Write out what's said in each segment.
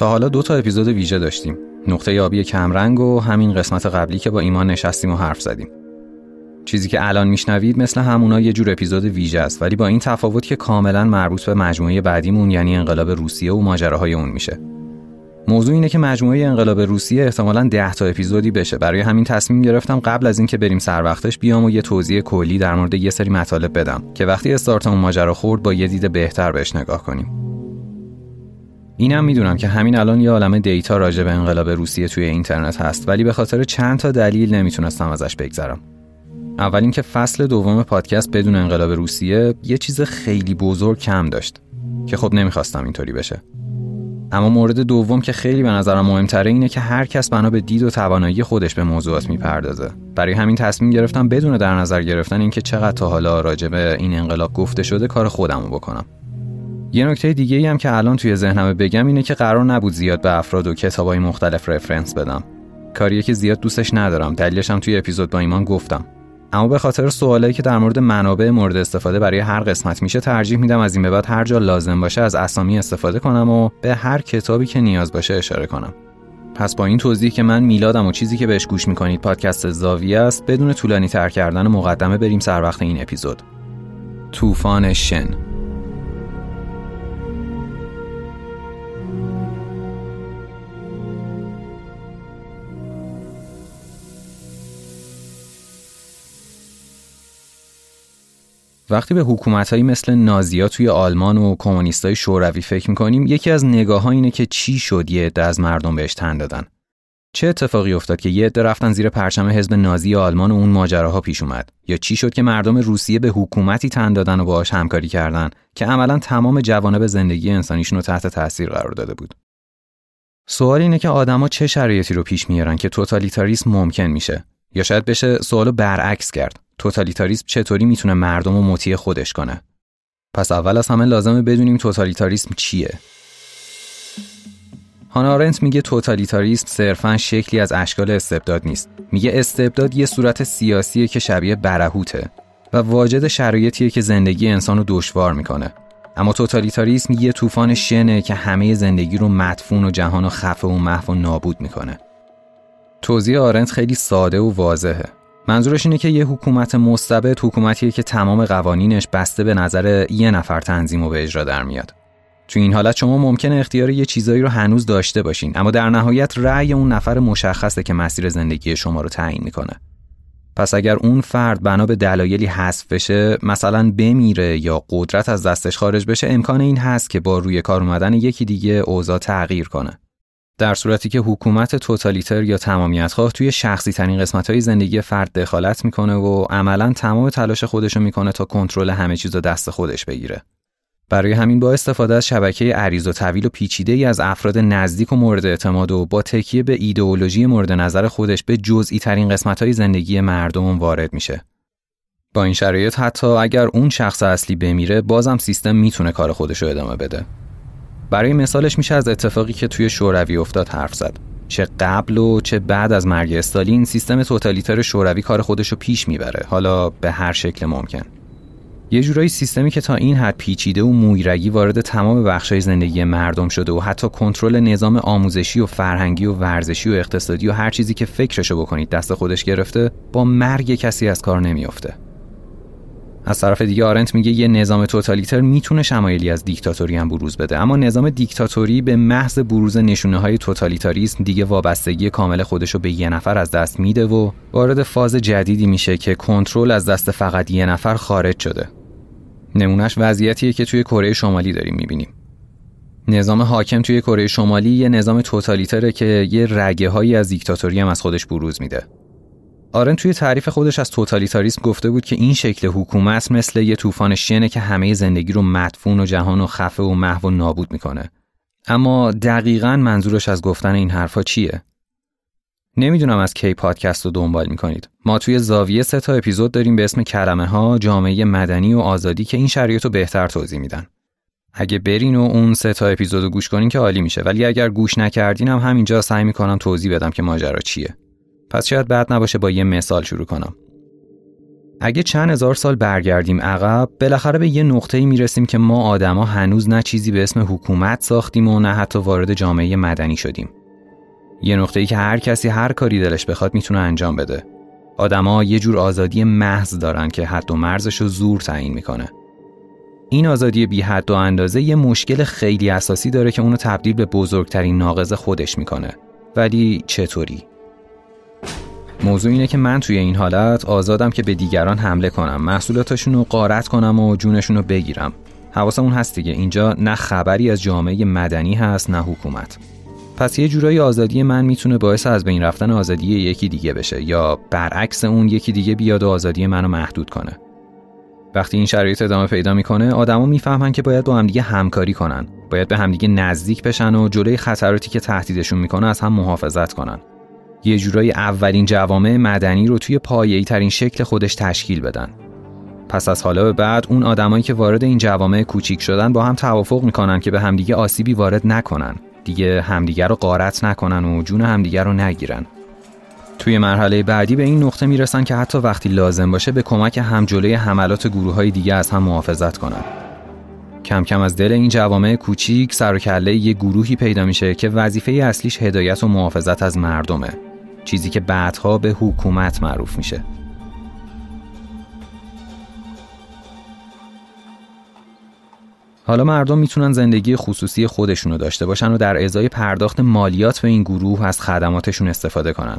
تا حالا دو تا اپیزود ویژه داشتیم. نقطه یابی کمرنگ و همین قسمت قبلی که با ایمان نشستیم و حرف زدیم. چیزی که الان میشنوید مثل همونا یه جور اپیزود ویژه است ولی با این تفاوت که کاملا مربوط به مجموعه بعدیمون یعنی انقلاب روسیه و ماجراهای اون میشه. موضوع اینه که مجموعه انقلاب روسیه احتمالا 10 تا اپیزودی بشه. برای همین تصمیم گرفتم قبل از اینکه بریم سر وقتش بیام و یه توضیح کلی در مورد یه سری مطالب بدم که وقتی استارت اون ماجرا خورد با یه دید بهتر بهش نگاه کنیم. اینم می‌دونم که همین الان یه عالمه دیتا راجع به انقلاب روسیه توی اینترنت هست ولی به خاطر چند تا دلیل نمی‌تونستم ازش بگذرم. اول اینکه فصل دوم پادکست بدون انقلاب روسیه یه چیز خیلی بزرگ کم داشت که خب نمی‌خواستم اینطوری بشه. اما مورد دوم که خیلی به نظرم مهمتره اینه که هر کس بنا به دید و توانایی خودش به موضوعات می‌پردازه. برای همین تصمیم گرفتم بدون در نظر گرفتن اینکه چقدر تا حالا راجع به این انقلاب گفته شده کار خودمو بکنم. یه نکته دیگه ای هم که الان توی ذهنم بگم اینه که قرار نبود زیاد به افراد و کتابای مختلف رفرنس بدم. کاریه که زیاد دوستش ندارم. دلیلش هم توی اپیزود با ایمان گفتم. اما به خاطر سوالایی که در مورد منابع مورد استفاده برای هر قسمت میشه ترجیح میدم از این به بعد هر جا لازم باشه از اسامی استفاده کنم و به هر کتابی که نیاز باشه اشاره کنم. پس با این توضیح که من میلادم و چیزی که بهش گوش می‌کنید پادکست زاویه است بدون طولانی تر کردن مقدمه بریم سر وقت این اپیزود. طوفان شن. وقتی به حکومتهایی مثل نازیا توی آلمان و کمونیستای شوروی فکر می‌کنیم یکی از نگاه ها اینه که چی شد یه عده از مردم بهش تن دادن. چه اتفاقی افتاد که یه عده رفتن زیر پرچم حزب نازی آلمان و اون ماجراها پیش اومد؟ یا چی شد که مردم روسیه به حکومتی تن دادن و باهاش همکاری کردن که عملا تمام جوانب زندگی انسانیشون رو تحت تاثیر قرار داده بود؟ سوال اینه که آدما چه شرایطی رو پیش میارن که توتالیتاریسم ممکن میشه؟ یا شاید بشه سوالو برعکس کرد. توتالیتاریسم چطوری می‌تونه مردم رو مطیع خودش کنه؟ پس اول از همه لازمه بدونیم توتالیتاریسم چیه. هانا آرنت میگه توتالیتاریسم صرفا شکلی از اشکال استبداد نیست. میگه استبداد یه صورت سیاسیه که شبیه برهوته و واجد شرایطیه که زندگی انسان رو دشوار می‌کنه. اما توتالیتاریسم یه طوفان شنه که همه زندگی رو مدفون و جهان و خفه و محو و نابود می‌کنه. توضیح آرنت خیلی ساده و واضحه. منظورش اینه که یه حکومت مستبد حکومتیه که تمام قوانینش بسته به نظر یه نفر تنظیم و به اجرا در میاد. تو این حالت شما ممکنه اختیار یه چیزایی رو هنوز داشته باشین اما در نهایت رأی اون نفر مشخصه که مسیر زندگی شما رو تعیین می‌کنه. پس اگر اون فرد بنا به دلایلی حذف بشه مثلا بمیره یا قدرت از دستش خارج بشه امکان این هست که با روی کار اومدن یکی دیگه اوضاع تغییر کنه. در صورتی که حکومت توتالیتر یا تمامیت خواه توی شخصی ترین قسمت های زندگی فرد دخالت می‌کنه و عملا تمام تلاش خودشو می‌کنه تا کنترل همه چیز رو دست خودش بگیره. برای همین با استفاده از شبکه عریض و طویل و پیچیده ای از افراد نزدیک و مورد اعتماد و با تکیه به ایدئولوژی مورد نظر خودش به جزئی ترین قسمت های زندگی مردم وارد میشه. با این شرایط حتی اگر اون شخص اصلی بمیره بازم سیستم می‌تونه کار خودش رو ادامه بده. برای مثالش میشه از اتفاقی که توی شوروی افتاد حرف زد. چه قبل و چه بعد از مرگ استالین سیستم توتالیتر شوروی کار خودش رو پیش می‌بره. حالا به هر شکل ممکن. یه جورایی سیستمی که تا این حد پیچیده و مویرگی وارد تمام بخشای زندگی مردم شده و حتی کنترل نظام آموزشی و فرهنگی و ورزشی و اقتصادی و هر چیزی که فکرشو بکنید دست خودش گرفته با مرگ کسی از کار نمیافته. از طرف دیگه آرنت میگه یه نظام توتالیتر می‌تونه شمایلی از دیکتاتوری هم بروز بده. اما نظام دیکتاتوری به محض بروز نشونه های توتالیتاریسم دیگه وابستگی کامل خودشو به یه نفر از دست میده و وارد فاز جدیدی میشه که کنترل از دست فقط یه نفر خارج شده. نمونهش وضعیتیه که توی کره شمالی داریم می‌بینیم. نظام حاکم توی کره شمالی یه نظام توتالیتره که یه رگه هایی از دیکتاتوری هم از خودش بروز میده. آرن توی تعریف خودش از توتالیتاریسم گفته بود که این شکل حکومت مثل یه طوفان شنه که همه زندگی رو مدفون و جهان و خفه و محو و نابود می‌کنه. اما دقیقا منظورش از گفتن این حرفا چیه؟ نمی‌دونم از کی پادکست رو دنبال می‌کنید. ما توی زاویه سه تا اپیزود داریم به اسم کلمه ها، جامعه مدنی و آزادی که این شرایط رو بهتر توضیح میدن. اگه برین و اون سه تا اپیزود رو گوش کنین که عالی میشه ولی اگر گوش نکردین هم همینجا سعی می‌کنم توضیح بدم که ماجرا چیه. پس شاید بعد نباشه با یه مثال شروع کنم. اگه چند هزار سال برگردیم عقب بالاخره به یه نقطه‌ای می‌رسیم که ما آدما هنوز نه چیزی به اسم حکومت ساختیم و نه حتی وارد جامعه مدنی شدیم. یه نقطه‌ای که هر کسی هر کاری دلش بخواد می‌تونه انجام بده. آدما یه جور آزادی محض دارن که حد و مرزش رو زور تعیین می‌کنه. این آزادی بی حد و اندازه یه مشکل خیلی اساسی داره که اونو تبدیل به بزرگترین ناقض خودش می‌کنه. ولی چطوری؟ موضوع اینه که من توی این حالت آزادم که به دیگران حمله کنم محصولاتشون رو قارت کنم و جونشون رو بگیرم. حواسمون هست دیگه. اینجا نه خبری از جامعه مدنی هست نه حکومت. پس یه جورایی آزادی من می‌تونه باعث از بین رفتن آزادی یکی دیگه بشه یا برعکس اون یکی دیگه بیاد و آزادی منو محدود کنه. وقتی این شرایط ادامه پیدا می‌کنه آدما می‌فهمن که باید با همدیگه همکاری کنن. باید به همدیگه نزدیک بشن و جلوی خطراتی که تهدیدشون می‌کنه از هم محافظت کنن. یه جورایی اولین جوامع مدنی رو توی پایه‌ای ترین شکل خودش تشکیل بدن. پس از حالا به بعد اون آدمایی که وارد این جوامع کوچیک شدن با هم توافق می‌کنن که به همدیگه آسیبی وارد نکنن. دیگه همدیگه رو قارت نکنن و جون همدیگه رو نگیرن. توی مرحله بعدی به این نقطه می‌رسن که حتی وقتی لازم باشه به کمک هم جلوی حملات گروه های دیگه از هم محافظت کنن. کم کم از دل این جوامع کوچیک سر و کله یه گروهی پیدا میشه که وظیفه اصلیش هدایت و محافظت از مردمه چیزی که بعدها به حکومت معروف میشه حالا مردم می‌تونن زندگی خصوصی خودشونو داشته باشن و در ازای پرداخت مالیات به این گروه از خدماتشون استفاده کنن.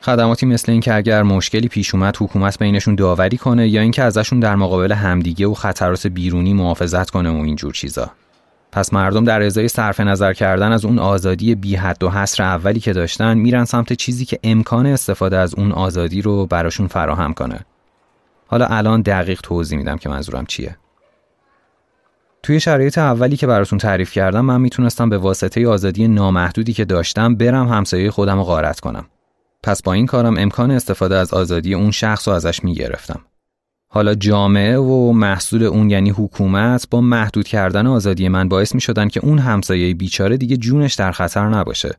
خدماتی مثل اینکه اگر مشکلی پیش اومد حکومت بینشون داوری کنه یا اینکه ازشون در مقابل همدیگه و خطرات بیرونی محافظت کنه و اینجور چیزا. پس مردم در ازای صرف نظر کردن از اون آزادی بی حد و حصر اولی که داشتن میرن سمت چیزی که امکان استفاده از اون آزادی رو براشون فراهم کنه. حالا الان دقیق توضیح میدم که منظورم چیه. توی شرایط اولی که براتون تعریف کردم من می‌تونستم به واسطه آزادی نامحدودی که داشتم برم همسایه خودم رو غارت کنم. پس با این کارم امکان استفاده از آزادی اون شخص رو ازش می‌گرفتم. حالا جامعه و محصول اون یعنی حکومت با محدود کردن آزادی من باعث می شدن که اون همسایه بیچاره دیگه جونش در خطر نباشه.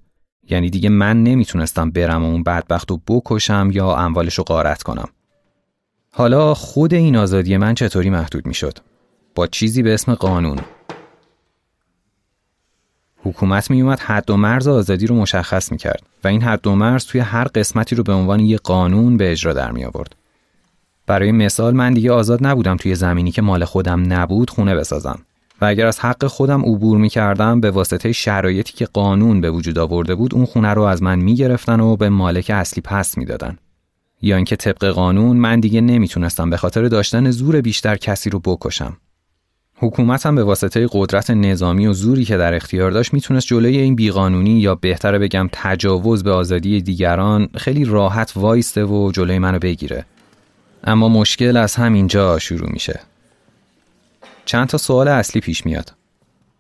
یعنی دیگه من نمی‌تونستم برم و اون بدبخت رو بکشم یا اموالش رو غارت کنم. حالا خود این آزادی من چطوری محدود می شد؟ با چیزی به اسم قانون. حکومت می اومد حد و مرز آزادی رو مشخص می کرد و این حد و مرز توی هر قسمتی رو به عنوان یه قانون به اجرا در می آورد. برای مثال من دیگه آزاد نبودم توی زمینی که مال خودم نبود خونه بسازم و اگر از حق خودم عبور می کردم به واسطه شرایطی که قانون به وجود آورده بود اون خونه رو از من می گرفتن و به مالک اصلی پس می دادن. یا اینکه طبق قانون من دیگه نمی‌تونستم به خاطر داشتن زور بیشتر کسی رو بکشم. حکومتم به واسطه قدرت نظامی و زوری که در اختیار داشت می‌تونست جلوی این بیقانونی یا بهتره بگم تجاوز به آزادی دیگران خیلی راحت وایسته و جلوی منو بگیره اما مشکل از همینجا شروع میشه. چند تا سوال اصلی پیش میاد.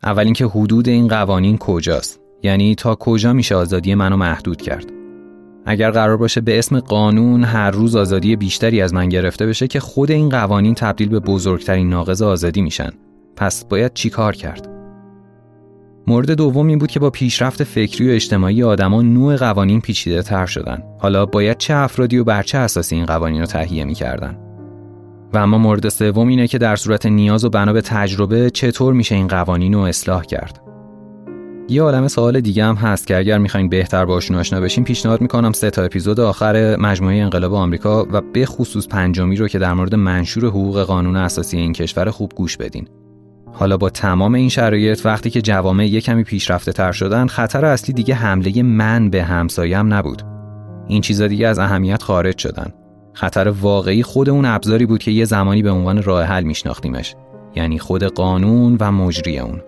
اول اینکه حدود این قوانین کجاست؟ یعنی تا کجا میشه آزادی منو محدود کرد؟ اگر قرار باشه به اسم قانون هر روز آزادی بیشتری از من گرفته بشه که خود این قوانین تبدیل به بزرگترین ناقض آزادی میشن. پس باید چی کار کرد؟ مورد دوم این بود که با پیشرفت فکری و اجتماعی آدما نوع قوانین پیچیده تر شدن. حالا باید چه افرادی و بر چه اساسی این قوانین رو تهیه می‌کردن؟ و اما مورد سوم اینه که در صورت نیاز و بنا به تجربه چطور میشه این قوانین رو اصلاح کرد؟ یه عالم سوال دیگه هم هست که اگر می‌خواین بهتر باشون آشنا بشین پیشنهاد می‌کنم سه تا اپیزود آخر مجموعه انقلاب آمریکا و به خصوص پنجمی رو که در مورد منشور حقوق قانون اساسی این کشور خوب گوش بدین. حالا با تمام این شرایط وقتی که جوامع یک کمی پیشرفته تر شدن خطر اصلی دیگه حمله من به همسایم نبود. این چیزا دیگه از اهمیت خارج شدن. خطر واقعی خود اون ابزاری بود که یه زمانی به عنوان راه حل میشناختیمش. یعنی خود قانون و مجری اون.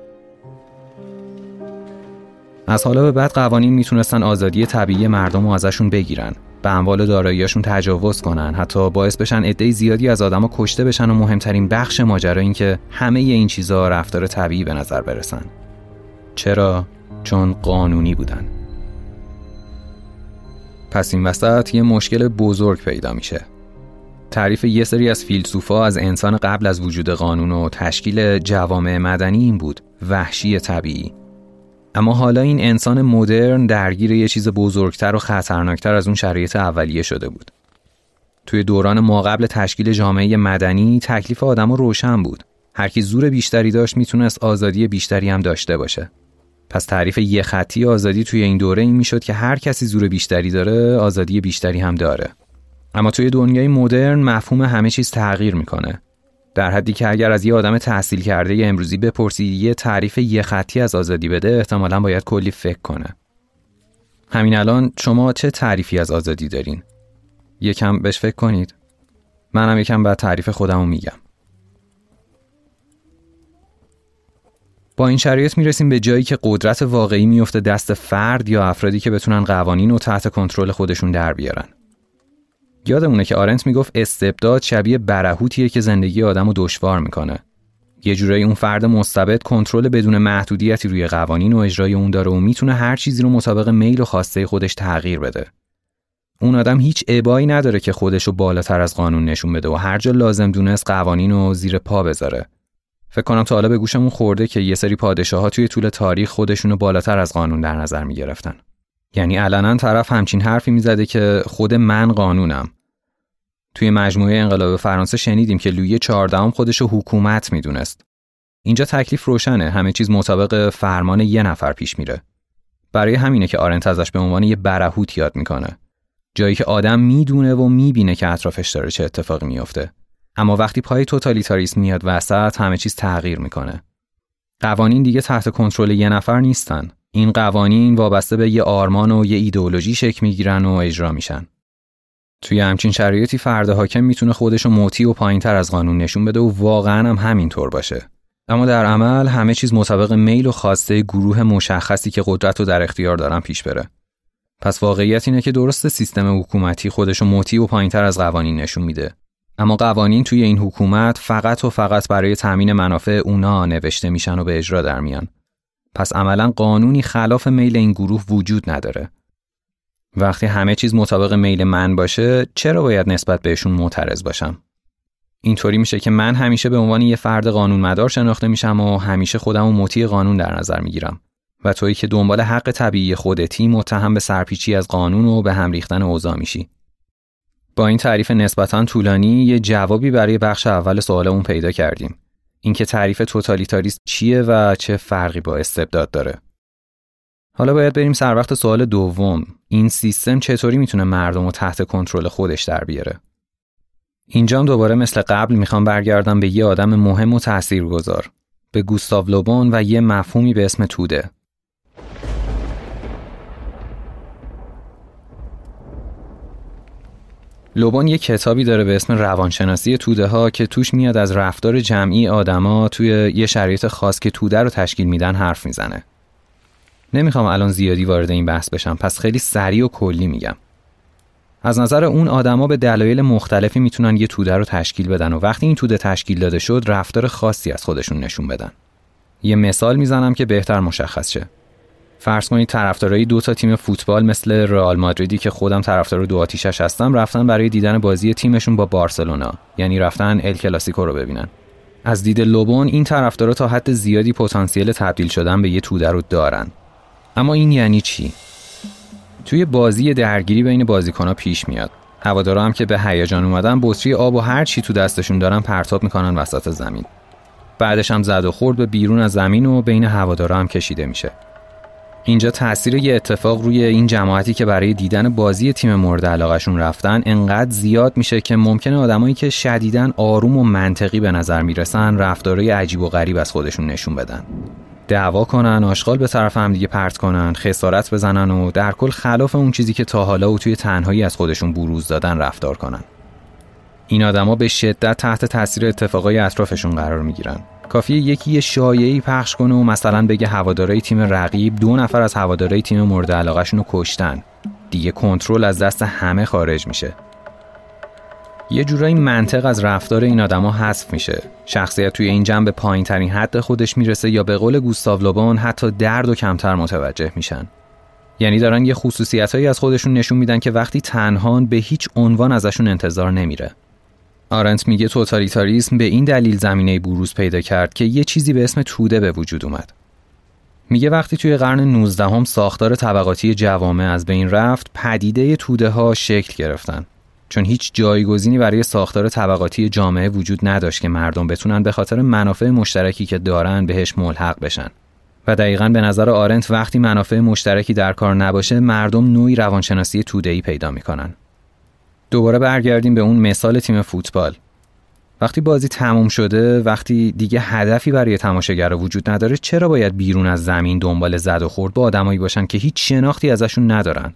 از حالا به بعد قوانین می‌تونستن آزادی طبیعی مردم رو ازشون بگیرن. به اموال داراییاشون تجاوز کنن. حتی باعث بشن عده زیادی از آدما کشته بشن و مهمترین بخش ماجرا این که همه این چیزها رفتار طبیعی به نظر برسن. چرا؟ چون قانونی بودن. پس این وسط یه مشکل بزرگ پیدا میشه. تعریف یه سری از فیلسوفا از انسان قبل از وجود قانون و تشکیل جوامع مدنی این بود. وحشی طبیعی. اما حالا این انسان مدرن درگیر یه چیز بزرگتر و خطرناکتر از اون شرایط اولیه شده بود. توی دوران ما قبل تشکیل جامعه مدنی تکلیف آدما روشن بود. هر کی زور بیشتری داشت می‌تونست آزادی بیشتری هم داشته باشه. پس تعریف یه خطی آزادی توی این دوره این می‌شد که هر کسی زور بیشتری داره آزادی بیشتری هم داره. اما توی دنیای مدرن مفهوم همه چیز تغییر می‌کنه. در حدی که اگر از یه آدم تحصیل کرده یه امروزی بپرسی یه تعریف یه خطی از آزادی بده احتمالا باید کلی فکر کنه. همین الان شما چه تعریفی از آزادی دارین؟ یکم بهش فکر کنید. منم یکم بعد تعریف خودمو میگم. با این شرایط می‌رسیم به جایی که قدرت واقعی میفته دست فرد یا افرادی که بتونن قوانین و تحت کنترل خودشون در بیارن. یادمونه که آرنت می‌گفت استبداد شبیه برهوتیه که زندگی آدم رو دشوار می‌کنه. یه جورایی اون فرد مستبد کنترل بدون محدودیتی روی قوانین و اجرای اون داره و می‌تونه هر چیزی رو مطابق میل و خواسته خودش تغییر بده. اون آدم هیچ ابایی نداره که خودش رو بالاتر از قانون نشون بده و هر جا لازم دونست قوانین رو زیر پا بذاره. فکر کنم تا حالا به گوشمون خورده که یه سری پادشاه ها توی طول تاریخ خودشونو بالاتر از قانون در نظر می گرفتن. یعنی علنا طرف همچین حرفی می‌زده که خود من قانونم. توی مجموعه انقلاب فرانسه شنیدیم که لویی چهاردهم خودشو حکومت می‌دونست. اینجا تکلیف روشنه همه چیز مطابق فرمان یه نفر پیش میره. برای همینه که آرنت ازش به عنوان یه برهوت یاد می‌کنه. جایی که آدم می‌دونه و می‌بینه که اطرافش داره چه اتفاقی میافته. اما وقتی پای توتالیتاریسم میاد وسط همه چیز تغییر می‌کنه. قوانین دیگه تحت کنترل یه نفر نیستن. این قوانین وابسته به یه آرمان و یه ایدئولوژی شکل می‌گیرن و اجرا میشن. توی همچین شرایطی فرد حاکم می‌تونه خودشو موتی و پایینتر از قانون نشون بده و واقعا هم همینطور باشه. اما در عمل همه چیز مطابق میل و خواسته گروه مشخصی که قدرت رو در اختیار دارن پیش بره. پس واقعیت اینه که درست سیستم حکومتی خودشو موتی و پایینتر از قوانین نشون میده. اما قوانین توی این حکومت فقط و فقط برای تامین منافع اونا نوشته میشن و به اجرا در میان. پس عملا قانونی خلاف میل این گروه وجود نداره. وقتی همه چیز مطابق میل من باشه چرا باید نسبت بهشون معترض باشم؟ اینطوری میشه که من همیشه به عنوان یه فرد قانون مدار شناخته میشم و همیشه خودم و مطیع قانون در نظر می‌گیرم و تویی که دنبال حق طبیعی خودتی متهم به سرپیچی از قانون و به هم ریختن اوضاع میشی. با این تعریف نسبتا طولانی یه جوابی برای بخش اول سوالمون پیدا کردیم. اینکه تعریف توتالیتاریسم چیه و چه فرقی با استبداد داره. حالا باید بریم سر وقت سوال دوم. این سیستم چطوری می‌تونه مردم رو تحت کنترل خودش در بیاره؟ اینجام دوباره مثل قبل می‌خوام برگردم به یه آدم مهم و تاثیرگذار به گوستاو لوبون و یه مفهومی به اسم توده لوبون یه کتابی داره به اسم روانشناسی توده ها که توش میاد از رفتار جمعی آدما توی یه شرایط خاص که توده رو تشکیل میدن حرف می‌زنه. نمی‌خوام الان زیادی وارد این بحث بشم پس خیلی سریع و کلی میگم. از نظر اون آدما به دلایل مختلفی می‌تونن یه توده رو تشکیل بدن و وقتی این توده تشکیل داده شد رفتار خاصی از خودشون نشون بدن. یه مثال می‌زنم که بهتر مشخص شه. فرض کنید طرفدارای دو تا تیم فوتبال مثل رئال مادریدی که خودم طرفدار دو آتیشش هستم رفتن برای دیدن بازی تیمشون با بارسلونا یعنی رفتن ال کلاسیکو رو ببینن. از دید لوبون این طرفدارا تا حد زیادی پتانسیل تبدیل شدن به یه توده رو دارن. اما این یعنی چی؟ توی بازی درگیری بین بازیکنها پیش میاد. هوادارا هم که به هیجان اومدن بطری آب و هر چی تو دستشون دارن پرتاب می‌کنن وسط زمین. بعدش هم زد و خورد به بیرون از زمین و بین هوادارا هم کشیده میشه. اینجا تاثیر یه اتفاق روی این جماعتی که برای دیدن بازی تیم مورد علاقهشون رفتن انقدر زیاد میشه که ممکنه آدمایی که شدیداً آروم و منطقی به نظر می‌رسن رفتارهای عجیب و غریب از خودشون نشون بدن. دعوا کنن آشغال به طرف هم دیگه پرت کنن خسارت بزنن و در کل خلاف اون چیزی که تا حالا و توی تنهایی از خودشون بروز دادن رفتار کنن. این آدما به شدت تحت تاثیر اتفاقای اطرافشون قرار می‌گیرن. کافیه یکی یه شایعی پخش کنه و مثلا بگه هوادارای تیم رقیب دو نفر از هوادارای تیم مورد علاقهشون رو کشتن. دیگه کنترل از دست همه خارج میشه. یه جورایی منطق از رفتار این آدما حذف میشه. شخصیت توی این جنب پایین ترین حد خودش می‌رسه یا به قول گوستاو لوبون حتی درد و کمتر متوجه میشن. یعنی دارن یه خصوصیت از خودشون نشون میدن که وقتی تنهان به هیچ عنوان ازشون انتظار نمیره. آرنت میگه توتالیتاریسم به این دلیل زمینه بروز پیدا کرد که یه چیزی به اسم توده به وجود اومد. میگه وقتی توی قرن 19 هم ساختار طبقاتی جوامع از بین رفت، پدیده توده ها شکل گرفتن. چون هیچ جایگزینی برای ساختار طبقاتی جامعه وجود نداشت که مردم بتونن به خاطر منافع مشترکی که دارن بهش ملحق بشن و دقیقا به نظر آرنت وقتی منافع مشترکی در کار نباشه مردم نوعی روانشناسی توده‌ای پیدا می‌کنن دوباره برگردیم به اون مثال تیم فوتبال. وقتی بازی تموم شده وقتی دیگه هدفی برای تماشاگر وجود نداره چرا باید بیرون از زمین دنبال زد و خورد؟ با آدمایی باشن که هیچ شناختی ازشون ندارن.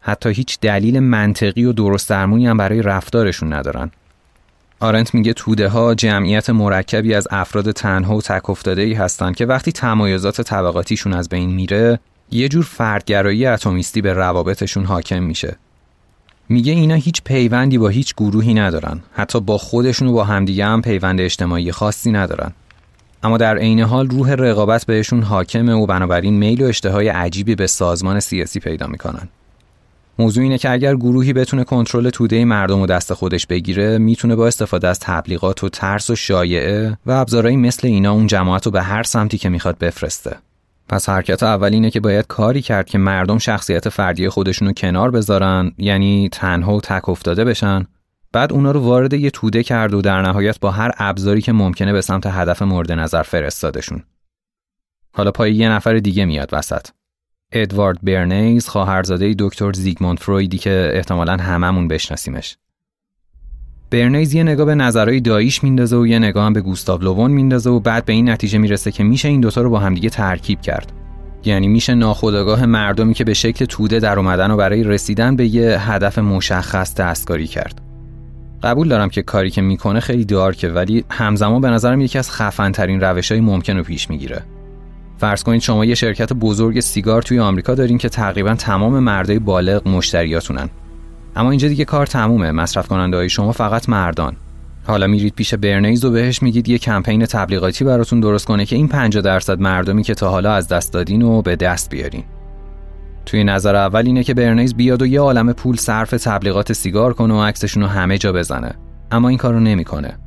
حتی هیچ دلیل منطقی و درست درمونی هم برای رفتارشون ندارن. آرنت میگه توده ها جمعیت مرکبی از افراد تنها و تک افتاده ای هستن که وقتی تمایزات طبقاتیشون از بین میره یه جور فردگرایی اتمیستی به روابطشون حاکم میشه. میگه اینا هیچ پیوندی با هیچ گروهی ندارن. حتی با خودشون و با همدیگه هم پیوند اجتماعی خاصی ندارن. اما در عین حال روح رقابت بهشون حاکمه و بنابراین میل و اشتهای عجیبی به سازمان سیاسی پیدا می‌کنن. موضوع اینه که اگر گروهی بتونه کنترل توده مردم و دست خودش بگیره می‌تونه با استفاده از تبلیغات و ترس و شایعه و ابزارهایی مثل اینا اون جماعت رو به هر سمتی که می‌خواد بفرسته. پس حرکت اول اینه که باید کاری کرد که مردم شخصیت فردی خودشونو کنار بذارن یعنی تنها و تک افتاده بشن. بعد اونا رو وارد یه توده کرد و در نهایت با هر ابزاری که ممکنه به سمت هدف مورد نظر فرستادشون. حالا پای یه نفر دیگه میاد وسط. ادوارد برنیز خواهرزاده دکتر زیگموند فرویدی که احتمالا هممون بشناسیمش. برنیز یه نگاه به نظرهای داییش میندازه و یه نگاه هم به گوستاو لوون میندازه و بعد به این نتیجه می‌رسه که میشه این دوتا رو با همدیگه ترکیب کرد. یعنی میشه ناخودآگاه مردمی که به شکل توده در اومدن و برای رسیدن به یه هدف مشخص دستکاری کرد. قبول دارم که کاری که می‌کنه خیلی دارکه ولی همزمان به نظرم یکی از خفن ترین روش های ممکن رو پیش می‌گیره. فرض کنید شما یه شرکت بزرگ سیگار توی آمریکا دارین که تقریبا تمام مردای بالغ مشتریاتونن. اما اینجا دیگه کار تمومه. مصرف کننده های شما فقط مردان. حالا میرید پیش برنیز و بهش میگید یه کمپین تبلیغاتی براتون درست کنه که این 50 درصد مردمی که تا حالا از دست دادین و به دست بیارین. توی نظر اول اینه که برنیز بیاد و یه عالم پول صرف تبلیغات سیگار کنه و عکسشون رو همه جا بزنه. اما این کارو نمی‌کنه.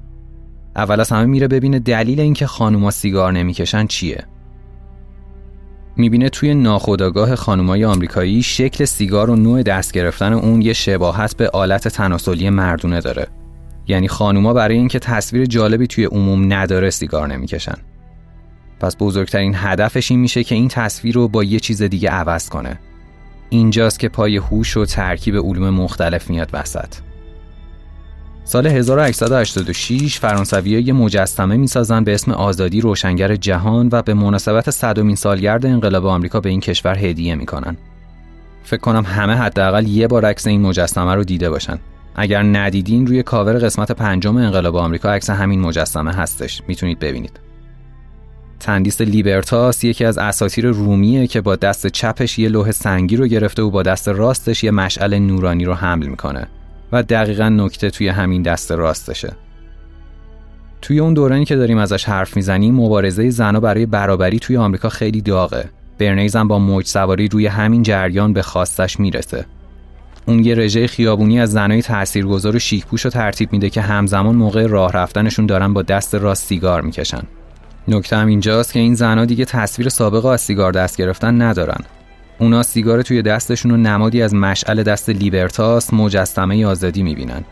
اول از همه میره ببینه دلیل اینکه خانوما سیگار نمی‌کشن چیه. می‌بینه توی ناخودآگاه خانمای آمریکایی شکل سیگار و نوع دست گرفتن اون یه شباهت به آلت تناسلی مردونه داره. یعنی خانوما برای اینکه تصویر جالبی توی عموم نداره سیگار نمی‌کشن. پس بزرگترین هدفش این میشه که این تصویر رو با یه چیز دیگه عوض کنه. اینجاست که پای هوش و ترکیب علوم مختلف میاد وسط. سال 1886 فرانسوی یه مجسمه می‌سازن به اسم آزادی روشنگر جهان و به مناسبت صدومین سالگرد انقلاب آمریکا به این کشور هدیه می‌کنن. فکر کنم همه حداقل یه بار عکس این مجسمه رو دیده باشن. اگر ندیدین روی کاور قسمت پنجم انقلاب آمریکا عکس همین مجسمه هستش. می‌تونید ببینید. تندیس لیبرتاس یکی از اساطیر رومیه که با دست چپش یه لوح سنگی رو گرفته و با دست راستش یه مشعل نورانی رو حمل می‌کنه. و دقیقا نکته توی همین دست راستشه. توی اون دورانی که داریم ازش حرف می‌زنیم مبارزه زنها برای برابری توی آمریکا خیلی داغه. برنیز هم با موج سواری روی همین جریان به خواستش می‌رسه. اون یه رژه خیابونی از زنای تاثیرگذار و شیکپوش رو ترتیب میده که همزمان موقع راه رفتنشون دارن با دست راست سیگار می‌کشن. نکته هم اینجاست که این زنها دیگه تصویر سابق از سیگار دست گرفتن ندارن. اونا سیگار توی دستشون و نمادی از مشعل دست لیبرتاس مجسمه آزادی می‌بینن.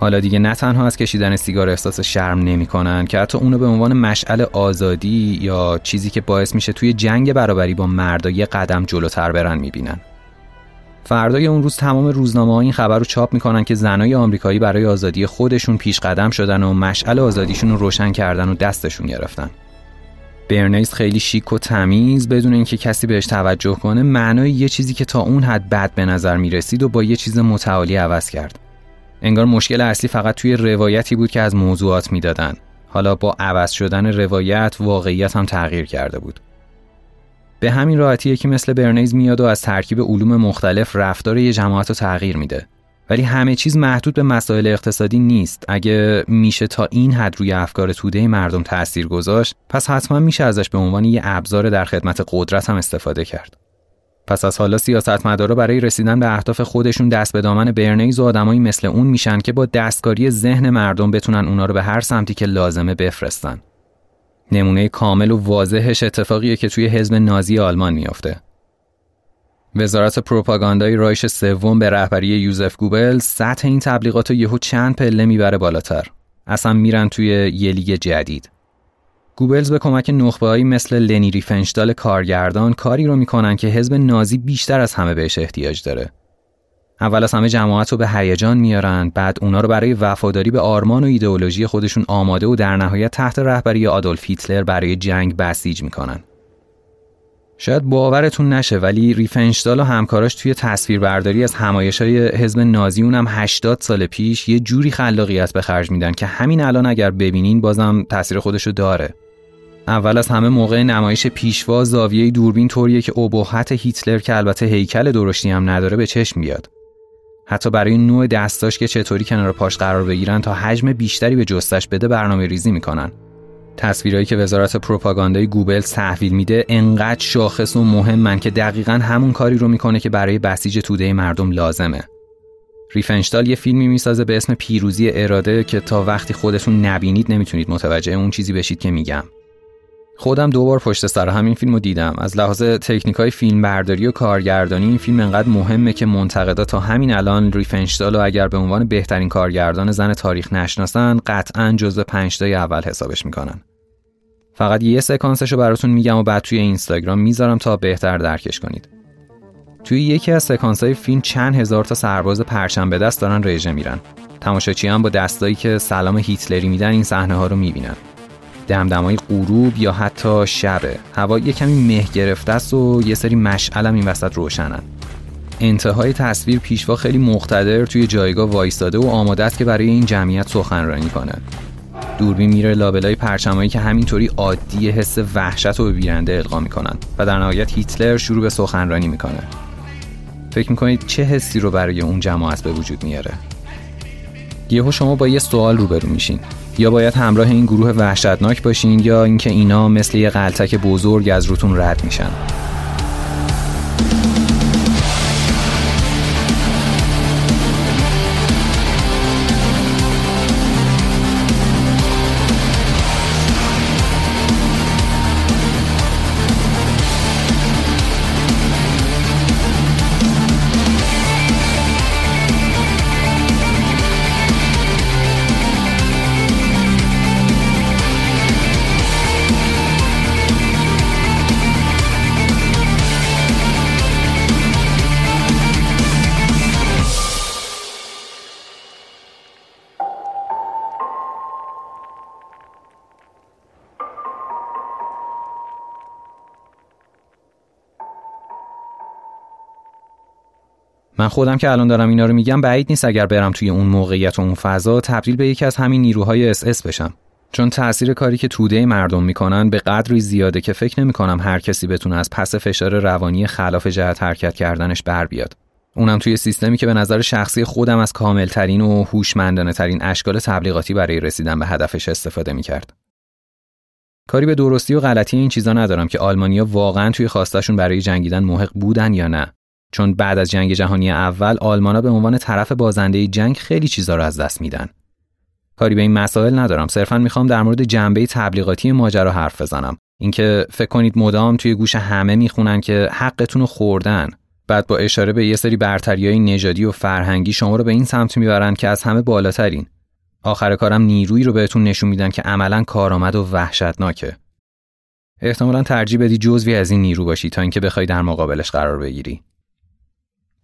حالا دیگه نه تنها از کشیدن سیگار احساس شرم نمی‌کنن که حتی اونو به عنوان مشعل آزادی یا چیزی که باعث میشه توی جنگ برابری با مردا یه قدم جلوتر برن می‌بینن. فردای اون روز تمام روزنامه ها این خبر رو چاپ می‌کنن که زنای آمریکایی برای آزادی خودشون پیش قدم شدن و مشعل آزادیشون رو روشن کردن و دستشون گرفتن. برنیز خیلی شیک و تمیز بدون اینکه کسی بهش توجه کنه معنای یه چیزی که تا اون حد بد به نظر می رسید و با یه چیز متعالی عوض کرد. انگار مشکل اصلی فقط توی روایتی بود که از موضوعات می‌دادن. حالا با عوض شدن روایت واقعیت هم تغییر کرده بود. به همین راحتیه که مثل برنیز میاد و از ترکیب علوم مختلف رفتار یه جماعت رو تغییر میده. ولی همه چیز محدود به مسائل اقتصادی نیست. اگه میشه تا این حد روی افکار توده مردم تاثیر گذاشت پس حتما میشه ازش به عنوان یه ابزار در خدمت قدرت هم استفاده کرد. پس از حالا سیاستمدارا برای رسیدن به اهداف خودشون دست به دامن برنیز و آدمایی مثل اون میشن که با دستکاری ذهن مردم بتونن اونا رو به هر سمتی که لازمه بفرستن. نمونه کامل و واضحش اتفاقیه که توی حزب نازی آلمان میافته. وزارت پروپاگاندای رایش سوم به رهبری یوزف گوبل سطح این تبلیغات رو یهو چند پله می‌بره بالاتر. اصلا میرن توی یه لیگ جدید. گوبلز به کمک نخبههایی مثل لنی ریفنشتال کارگردان کاری رو می‌کنن که حزب نازی بیشتر از همه بهش احتیاج داره. اول از همه جماعت رو به هیجان میارن بعد اونا رو برای وفاداری به آرمان و ایدئولوژی خودشون آماده و در نهایت تحت رهبری آدولف هیتلر برای جنگ بسیج می‌کنن. شاید باورتون نشه ولی ریفنشتال و همکاراش توی تصویربرداری از همایش های حزب نازی اونم 80 سال پیش یه جوری خلاقیت به خرج میدن که همین الان اگر ببینین بازم تاثیر خودشو داره. اول از همه موقع نمایش پیشوا زاویه دوربین طوریه که ابهت هیتلر که البته هیکل درشتی هم نداره به چشم بیاد حتی برای نوع دستاش که چطوری کنار پاش قرار بگیرن تا حجم بیشتری به جثه‌ش بده برنامه ریزی می‌کنن. تصویرهایی که وزارت پروپاگاندای گوبلز تحویل میده انقدر شاخص و مهمن که دقیقا همون کاری رو می‌کنه که برای بسیج توده مردم لازمه. ریفنشتال یه فیلمی می‌سازه به اسم پیروزی اراده که تا وقتی خودتون نبینید نمی‌تونید متوجه اون چیزی بشید که میگم. خودم دوبار پشت سر همین فیلم رو دیدم. از لحاظ تکنیک های فیلم برداری و کارگردانی این فیلم انقدر مهمه که منتقدا تا همین الان ریفنشتال و اگر به عنوان بهترین کارگردان زن تاریخ نشناسن قطعا جزو پنجتای اول حسابش می‌کنن. فقط یه سکانسش رو براتون میگم و بعد توی اینستاگرام می‌ذارم تا بهتر درکش کنید. توی یکی از سکانس های فیلم چند هزار تا سرباز پرچم به دست دارن رژه میرن. تماشاچی با دستایی که سلام هیتلری میدن این صحنه ها رو می‌بینن. دمدمای غروب یا حتی شبه. هوا یه کمی مه گرفته است و یه سری مشعلم این وسط روشنن. انتهای تصویر پیشوا خیلی مقتدر توی جایگاه وایستاده و آماده است که برای این جمعیت سخنرانی کنه. دوربین میره لابلای پرچمایی که همینطوری عادی حس وحشت رو به بیننده القا می‌کنن و در نهایت هیتلر شروع به سخنرانی می‌کنه. فکر می‌کنید چه حسی رو برای اون جماعت به وجود میاره؟ یهو شما با یه سوال روبرو میشین. یا باید همراه این گروه وحشتناک باشین یا اینکه اینا مثل یه قلتک بزرگ از روتون رد میشن. من خودم که الان دارم اینا رو میگم بعید نیست اگر برم توی اون موقعیت و اون فضا تبدیل به یکی از همین نیروهای اس اس بشم. چون تاثیر کاری که توده مردم می‌کنن به قدری زیاده که فکر نمی‌کنم هر کسی بتونه از پس فشار روانی خلاف جهت حرکت کردنش بر بیاد. اونم توی سیستمی که به نظر شخصی خودم از کاملترین و هوشمندانه ترین اشکال تبلیغاتی برای رسیدن به هدفش استفاده می‌کرد. کاری به درستی و غلطی این چیزا ندارم که آلمانیا واقعا توی خواستشون برای جنگیدن محق بودن یا نه. چون بعد از جنگ جهانی اول آلمانا به عنوان طرف بازنده جنگ خیلی چیزا رو از دست میدن. کاری به این مسائل ندارم. صرفا می‌خوام در مورد جنبه تبلیغاتی ماجرا حرف بزنم. اینکه فکر کنید مدام توی گوش همه می‌خونن که حقتون رو خوردن بعد با اشاره به یه سری برتریای نژادی و فرهنگی شما رو به این سمت می‌برن که از همه بالاترین. آخر کارم نیرویی رو بهتون نشون میدن که عملا کارآمد و وحشتناکه. احتمالا ترجیح بدی جزوی از این نیرو باشی تا اینکه بخوای در مقابلش قرار بگیری.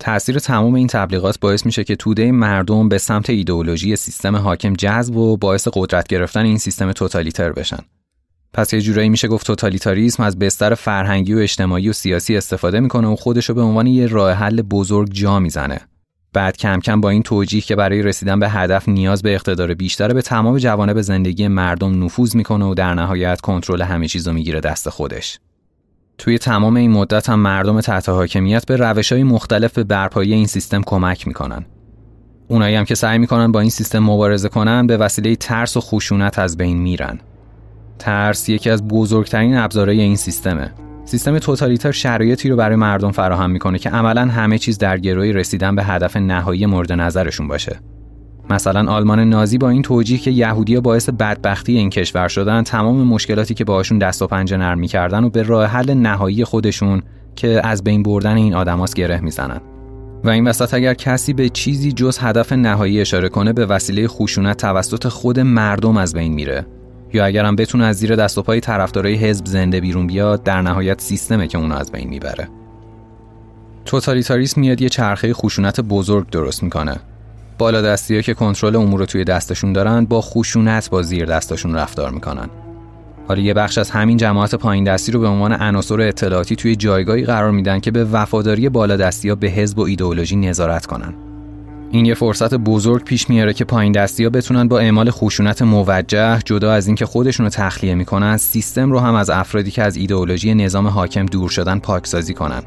تأثیر تمام این تبلیغات باعث میشه که توده مردم به سمت ایدئولوژی سیستم حاکم جذب و باعث قدرت گرفتن این سیستم توتالیتر بشن. پس یه جورایی میشه گفت توتالیتاریسم از بستر فرهنگی و اجتماعی و سیاسی استفاده می‌کنه و خودشو به عنوان یه راه حل بزرگ جا می‌زنه. بعد کم کم با این توجیه که برای رسیدن به هدف نیاز به اقتدار بیشتر به تمام جوانب زندگی مردم نفوذ می‌کنه و در نهایت کنترل همه چیزو می‌گیره دست خودش. توی تمام این مدت هم مردم تحت حاکمیت به روش های مختلف به برپایی این سیستم کمک می‌کنن. اونایی هم که سعی می‌کنن با این سیستم مبارزه کنن به وسیله ترس و خشونت از بین میرن. ترس یکی از بزرگترین ابزارهای این سیستمه. سیستم توتالیتر شرایطی رو برای مردم فراهم می‌کنه که عملا همه چیز در گروی رسیدن به هدف نهایی مورد نظرشون باشه. مثلا آلمان نازی با این توجیه که یهودیا باعث بدبختی این کشور شدن تمام مشکلاتی که باهاشون دست و پنجه نرم می‌کردن و به راه حل نهایی خودشون که از بین بردن این آدماس گره می‌زنن. و این وسط اگر کسی به چیزی جز هدف نهایی اشاره کنه به وسیله خشونت توسط خود مردم از بین میره. یا اگرم بتونه از زیر دست و پای طرفدارای حزب زنده بیرون بیاد در نهایت سیستمه که اونو از بین می‌بره. توتالیتاریسم میاد یه چرخه خشونت بزرگ درست می‌کنه. بالادستی ها که کنترل امور رو توی دستشون دارن با خشونت با زیر دستشون رفتار می‌کنن. حالا یه بخش از همین جماعت پایین دستی رو به عنوان عناصر اطلاعاتی توی جایگاهی قرار میدن که به وفاداری بالادستی ها به حزب و ایدئولوژی نظارت کنن. این یه فرصت بزرگ پیش میاره که پایین دستی ها بتونن با اعمال خشونت موجه جدا از اینکه خودشون رو تخلیه می‌کنن سیستم رو هم از افرادی که از ایدئولوژی نظام حاکم دور شدن پاکسازی کنن.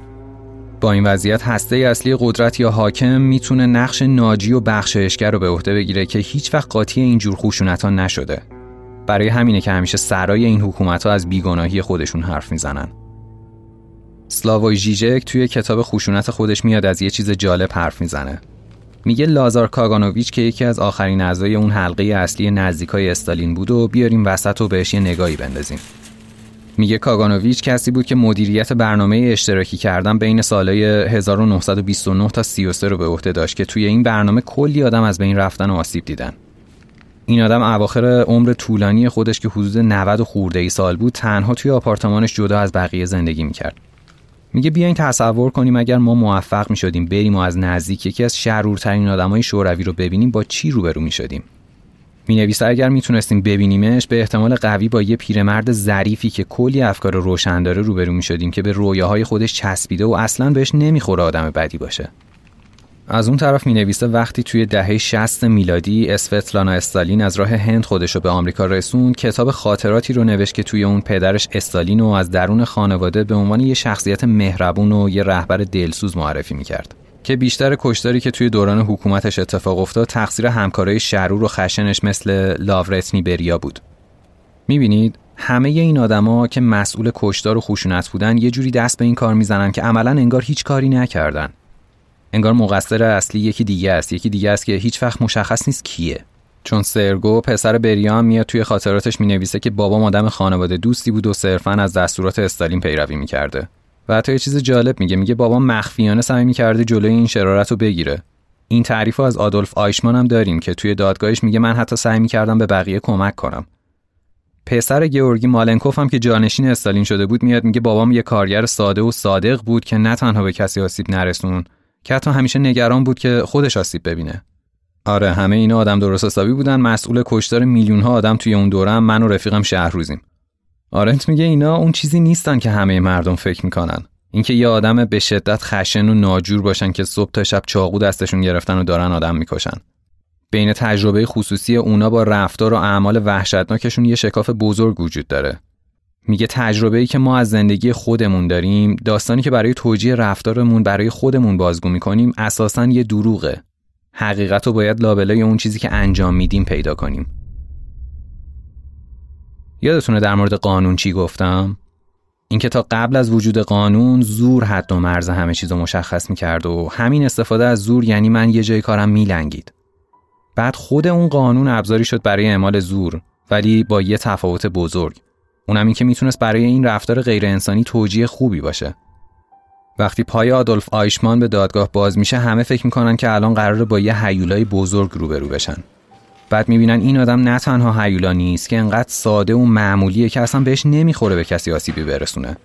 با این وضعیت هسته اصلی قدرت یا حاکم می‌تونه نقش ناجی و بخشایشگر رو به عهده بگیره که هیچ وقت قاطی اینجور خشونت ها نشده. برای همینه که همیشه سرای این حکومت ها از بیگناهی خودشون حرف می‌زنن. سلاوای ژیژک توی کتاب خشونت خودش میاد از یه چیز جالب حرف می‌زنه. میگه لازار کاگانوویچ که یکی از آخرین اعضای اون حلقه اصلی نزدیکای استالین بود و بیاریم وسط و بهش یه نگاهی بندازیم. میگه کاگانوویچ کسی بود که مدیریت برنامه اشتراکی کردن بین سالهای 1929 تا 33 رو به عهده داشت که توی این برنامه کلی آدم از بین رفتن و آسیب دیدن. این آدم اواخر عمر طولانی خودش که حدود 90 و خورده ای سال بود تنها توی آپارتمانش جدا از بقیه زندگی می‌کرد. میگه بیاین تصور کنیم اگر ما موفق می‌شدیم بریم و از نزدیک یکی از شرورترین آدمای شوروی رو ببینیم با چی روبرو می‌شدیم می نویسه اگر می‌تونستیم ببینیمش به احتمال قوی با یه پیرمرد ظریفی که کلی افکار روشن داره روبرو می شدیم که به رویاهای خودش چسبیده و اصلا بهش نمی‌خوره آدم بدی باشه از اون طرف می نویسه وقتی توی دهه 60 میلادی اسفتلانا استالین از راه هند خودش رو به آمریکا رسون کتاب خاطراتی رو نوشت که توی اون پدرش استالین و از درون خانواده به عنوان یه شخصیت مهربون و یه رهبر دلسوز معرفی می‌کرد. که بیشتر کشتاری که توی دوران حکومتش اتفاق افتاد تقصیر همکارای شرور و خشنش مثل لاورتنی بریا بود. می‌بینید همه این آدما که مسئول کشتار و خشونت بودن یه جوری دست به این کار می‌زنن که عملا انگار هیچ کاری نکردن. انگار مقصر اصلی یکی دیگه است، یکی دیگه است که هیچ وقت مشخص نیست کیه. چون سرگو پسر بریام میاد توی خاطراتش می‌نویسه که بابام آدم خانواده دوستی بود و صرفا از دستورات استالین پیروی می‌کرده. و حتی یه چیز جالب میگه. میگه بابا مخفیانه سعی می‌کرده جلوی این شرارت رو بگیره. این تعریف از آدولف آیشمان هم داریم که توی دادگاهش میگه من حتی سعی می‌کردم به بقیه کمک کنم. پسر گیورگی مالنکوف هم که جانشین استالین شده بود میاد میگه بابام یه کارگر ساده و صادق بود که نه تنها به کسی آسیب نرسون که حتی همیشه نگران بود که خودش آسیب ببینه. آره همه اینا آدم درست حسابی بودن. مسئول کشتار میلیون ها آدم توی اون دوره من و رفیقم شهروزیم. آرنت میگه اینا اون چیزی نیستن که همه مردم فکر می‌کنن. اینکه یه آدم به شدت خشن و ناجور باشن که صبح تا شب چاقو دستشون گرفتن و دارن آدم می‌کشن. بین تجربه خصوصی اونا با رفتار و اعمال وحشتناکشون یه شکاف بزرگ وجود داره. میگه تجربه ای که ما از زندگی خودمون داریم داستانی که برای توجیه رفتارمون برای خودمون بازگو می‌کنیم اساسا یه دروغه. حقیقت رو باید لابلای اون چیزی که انجام میدیم پیدا کنیم. یادتونه در مورد قانون چی گفتم؟ اینکه تا قبل از وجود قانون زور حد و مرز همه چیز رو مشخص می‌کرد و همین استفاده از زور یعنی من یه جای کارم میلنگید. بعد خود اون قانون ابزاری شد برای اعمال زور ولی با یه تفاوت بزرگ. اونم این که می‌تونست برای این رفتار غیر انسانی توجیه خوبی باشه. وقتی پای آدولف آیشمان به دادگاه باز میشه همه فکر می‌کنن که الان قراره با یه حیولای بزرگ روبرو بشن. بعد می‌بینن این آدم نه تنها هیولا نیست که انقدر ساده و معمولیه که اصلا بهش نمی‌خوره به کسی آسیبی برسونه.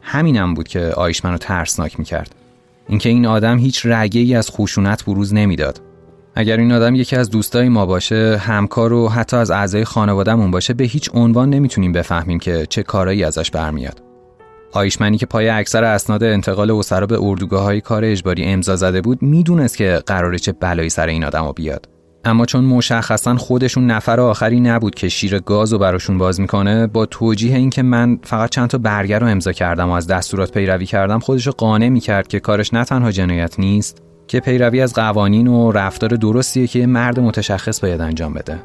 همینم بود که آیشمن رو ترسناک می‌کرد. اینکه این آدم هیچ رگه ای از خشونت بروز نمی‌داد. اگر این آدم یکی از دوستای ما باشه همکار و حتی از اعضای خانوادهمون باشه به هیچ عنوان نمی‌تونیم بفهمیم که چه کارایی ازش برمیاد. آیشمنی که پای اکثر اسناد انتقال اسرا به اردوگاه های کار اجباری امضا زده بود می‌دونست که قراره چه بلایی سر این آدم بیاد. اما چون مشخصا خودشون نفر آخری نبود که شیر گاز رو براشون باز می‌کنه با توجیه اینکه من فقط چند تا برگر رو امضا کردم و از دستورات پیروی کردم خودش رو قانع می‌کرد که کارش نه تنها جنایت نیست که پیروی از قوانین و رفتار درستیه که مرد متشخص باید انجام بده.